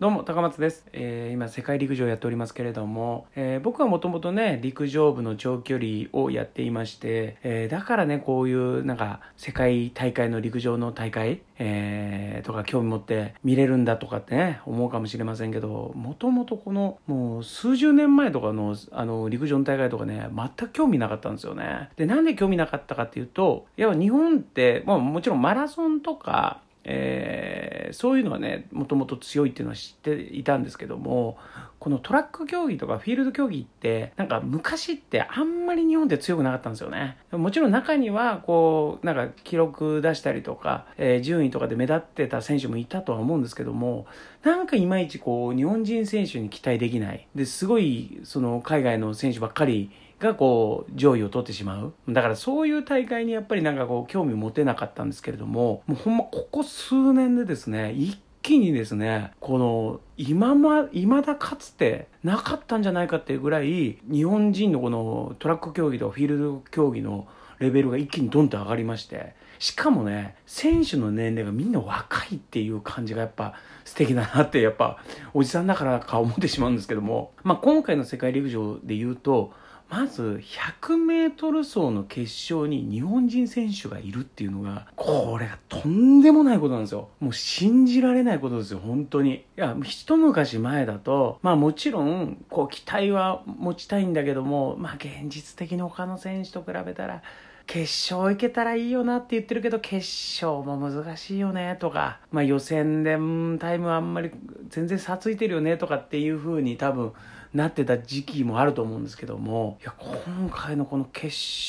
どうも、高松です。えー今、世界陸上やっておりますけれども、えー僕はもともとね、陸上部の長距離をやっていまして、えーだからね、こういう、なんか、世界大会の陸上の大会、えーとか興味持って見れるんだとかってね、思うかもしれませんけど、もともとこの、もう数十年前とかの、あの、陸上の大会とかね、全く興味なかったんですよね。で、なんで興味なかったかっていうと、やっぱ日本って、まあもちろんマラソンとか、えーそういうのはねもともと強いっていうのは知っていたんですけどもこのトラック競技とかフィールド競技ってなんか昔ってあんまり日本で強くなかったんですよね。もちろん中にはこうなんか記録出したりとか、えー順位とかで目立ってた選手もいたとは思うんですけどもなんかいまいちこう日本人選手に期待できない。ですごいその海外の選手ばっかりがこう上位を取ってしまう。だからそういう大会にやっぱりなんかこう興味持てなかったんですけれどももうほんまここ数年でですね一気にですねこの今ま未だかつてなかったんじゃないかっていうぐらい日本人のこのトラック競技とフィールド競技のレベルが一気にドンと上がりましてしかもね選手の年齢がみんな若いっていう感じがやっぱ素敵だなってやっぱおじさんだからか思ってしまうんですけども、まあ、今回の世界陸上で言うとまず 100m 走の決勝に日本人選手がいるっていうのがこれがとんでもないことなんですよ。もう信じられないことですよ本当に。いや一昔前だとまあもちろんこう期待は持ちたいんだけどもまあ現実的に他の選手と比べたら決勝行けたらいいよなって言ってるけど決勝も難しいよねとか、まあ、予選でタイムあんまり全然差ついてるよねとかっていう風に多分なってた時期もあると思うんですけどもいや今回のこの決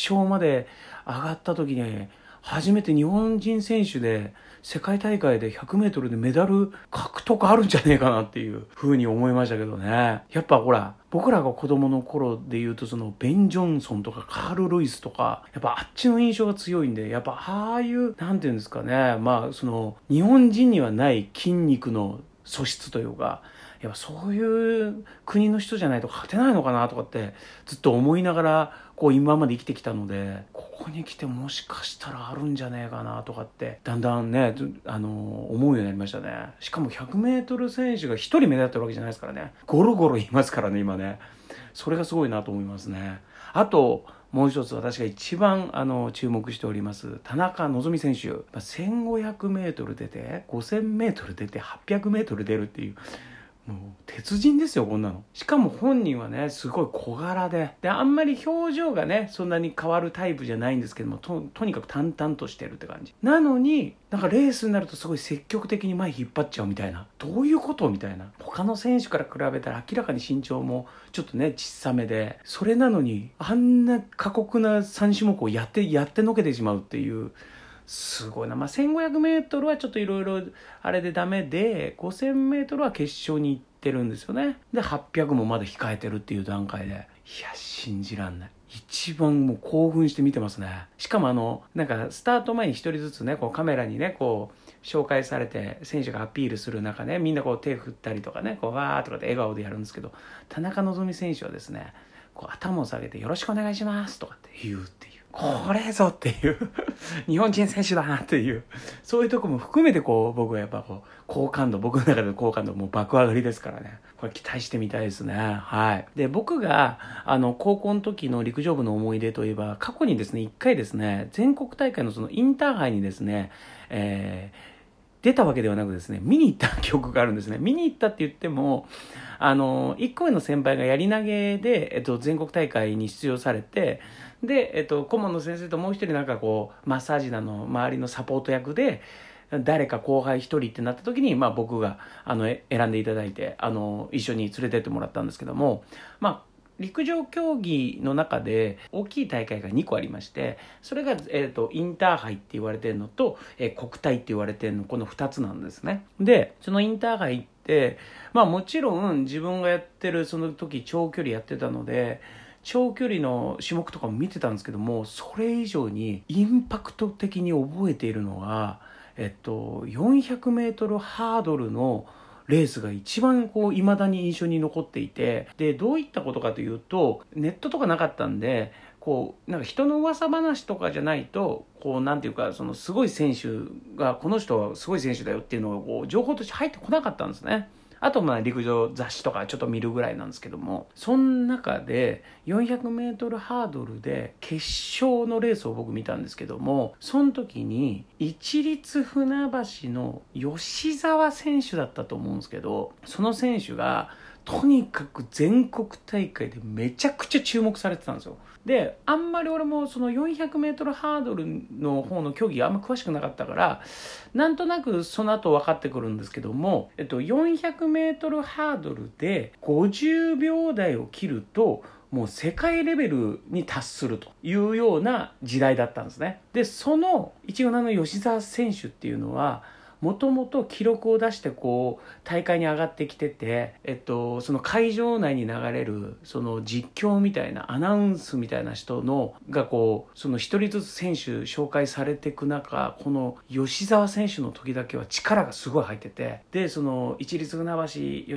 勝まで上がった時に初めて日本人選手で世界大会で 100m でメダル獲得あるんじゃねえかなっていう風に思いましたけどね。やっぱほら僕らが子供の頃で言うとそのベン・ジョンソンとかカール・ルイスとかやっぱあっちの印象が強いんでやっぱああいうなんていうんですかねまあその日本人にはない筋肉の素質というかやっぱそういう国の人じゃないと勝てないのかなとかってずっと思いながらこう今まで生きてきたのでここに来てもしかしたらあるんじゃねえかなとかってだんだんねあの思うようになりましたね。しかも 100m 選手が1人目立ってるわけじゃないですからね。ゴロゴロいますからね今ね。それがすごいなと思いますね。あともう一つ私が一番あの注目しております田中希実選手。1500m 出て 5000m 出て 800m 出るっていうもう鉄人ですよこんなの。しかも本人はねすごい小柄で。であんまり表情がねそんなに変わるタイプじゃないんですけどもととにかく淡々としてるって感じ。なのになんかレースになるとすごい積極的に前引っ張っちゃうみたいな。どういうことみたいな。他の選手から比べたら明らかに身長もちょっとね小さめで。それなのにあんな過酷な3種目をやってやってのけてしまうっていう。すごいな、まあ、1500m はちょっといろいろあれでダメで 5000m は決勝に行ってるんですよね。で800もまだ控えてるっていう段階で。いや信じらんない。一番もう興奮して見てますね。しかもあのなんかスタート前に一人ずつねこうカメラにねこう紹介されて選手がアピールする中ねみんなこう手振ったりとかねこうわーとかって笑顔でやるんですけど田中希実選手はですねこう頭を下げて「よろしくお願いします」とかって言うこれぞっていう日本人選手だなっていうそういうとこも含めてこう僕はやっぱこう好感度僕の中での好感度もう爆上がりですからね。これ期待してみたいですね。はい。で僕があの高校の時の陸上部の思い出といえば過去にですね1回ですね全国大会のそのインターハイにですねえー出たわけではなくですね、見に行った記憶があるんですね。見に行ったって言っても、あの、1個上の先輩がやり投げで、えっと、全国大会に出場されて、で、えっと、顧問の先生ともう一人なんかこう、マッサージなの周りのサポート役で、誰か後輩一人ってなった時に、まあ僕が、あの、選んでいただいて、あの、一緒に連れてってもらったんですけども、まあ、陸上競技の中で大きい大会が2個ありましてそれが、えー、とインターハイって言われてるのと、えー国体って言われてるのこの2つなんですね。でそのインターハイってまあもちろん自分がやってるその時長距離やってたので長距離の種目とかも見てたんですけどもそれ以上にインパクト的に覚えているのはえっと 400m ハードルのレースが一番こう未だに印象に残っていてでどういったことかというとネットとかなかったんでこうなんか人の噂話とかじゃないとこうなんていうかそのすごい選手がこの人はすごい選手だよっていうのがこう情報として入ってこなかったんですね。あとまあ陸上雑誌とかちょっと見るぐらいなんですけども、その中で 400m ハードルで決勝のレースを僕見たんですけども、その時に一律船橋の吉沢選手だったと思うんですけど、その選手がとにかく全国大会でめちゃくちゃ注目されてたんですよ。で、あんまり俺もその400メートルハードルの方の競技あんま詳しくなかったから、なんとなくその後分かってくるんですけども、えっと、400メートルハードルで50秒台を切ると、もう世界レベルに達するというような時代だったんですね。で、その一応の吉沢選手っていうのは、もともと記録を出してこう大会に上がってきてて、えっと、その会場内に流れるその実況みたいなアナウンスみたいな人のがこうその一人ずつ選手紹介されていく中この吉沢選手の時だけは力がすごい入っててでその一律船橋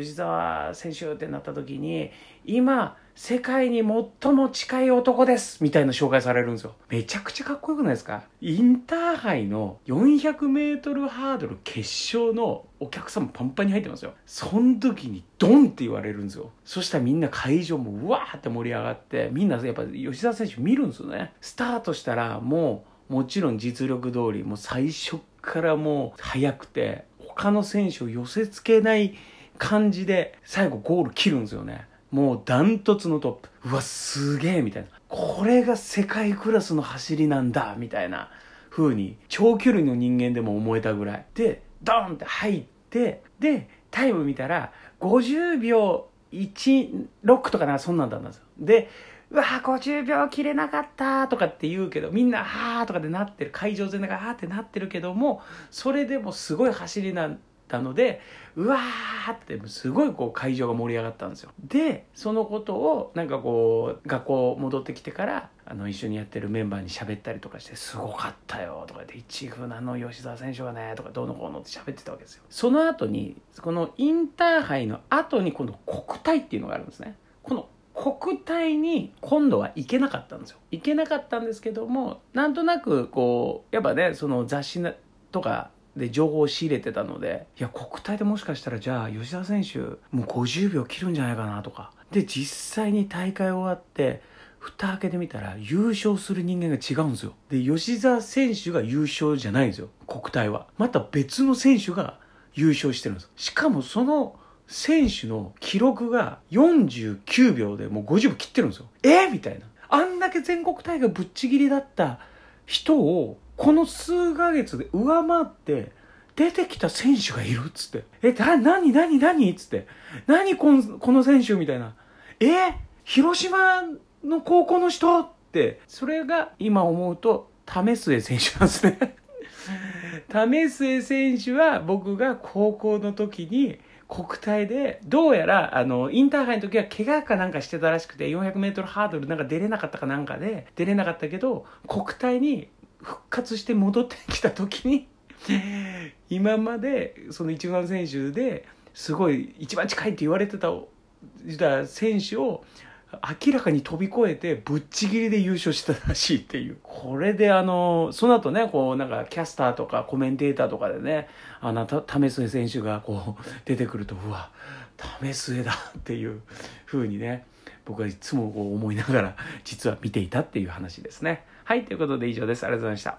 吉沢選手ってなった時に今世界に最も近い男ですみたいな紹介されるんですよ。めちゃくちゃかっこよくないですか？インターハイの400メートルハードル決勝のお客さんもパンパンに入ってますよ。その時にドンって言われるんですよ。そしたらみんな会場もうわーって盛り上がって、みんなやっぱ吉田選手見るんですよね。スタートしたらもうもちろん実力通り、もう最初からもう速くて、他の選手を寄せ付けない感じで最後ゴール切るんですよね。もうダントツのトップ。うわ、すげえみたいな。これが世界クラスの走りなんだみたいな風に、長距離の人間でも思えたぐらい。で、ドーンって入って、で、タイム見たら、50秒16とかなそんなんだったんですよ。で、うわー50秒切れなかったとかって言うけど、みんな、はーとかでなってる、会場全体がはーってなってるけども、それでもすごい走りなんたのでうわーってすごいこう会場が盛り上がったんですよ。でそのことをなんかこう学校戻ってきてからあの一緒にやってるメンバーに喋ったりとかして「すごかったよ」とか言って「一風なの吉沢選手がね」とかどうのこうのって喋ってたわけですよ。その後にこのインターハイの後に今度国体っていうのがあるんですね。この国体に今度は行けなかったんですよ。行けなかったんですけどもなんとなくこうやっぱねその雑誌とかで情報を仕入れてたのでいや国体でもしかしたらじゃあ吉田選手もう50秒切るんじゃないかなとか。で実際に大会終わって蓋開けてみたら優勝する人間が違うんですよ。で吉田選手が優勝じゃないんですよ国体は。また別の選手が優勝してるんです。しかもその選手の記録が49秒でもう50秒切ってるんですよ。え？みたいな。あんだけ全国大会ぶっちぎりだった人をこの数ヶ月で上回って出てきた選手がいるっつって。え、な、なになになにっつって。何このこの選手みたいな。え広島の高校の人？って、それが今思うと、為末選手なんですね。為末選手は僕が高校の時に国体で、どうやら、あの、インターハイの時は怪我かなんかしてたらしくて、400メートルハードルなんか出れなかったかなんかで、出れなかったけど、国体に復活して戻ってきた時に今までその一番選手ですごい一番近いって言われてた選手を明らかに飛び越えてぶっちぎりで優勝したらしいっていう。これであの、その後ね、こうなんかキャスターとかコメンテーターとかでね、あの、為末選手がこう出てくると、うわ、為末だっていう風にね、僕はいつもこう思いながら実は見ていたっていう話ですね。はい、ということで以上です。ありがとうございました。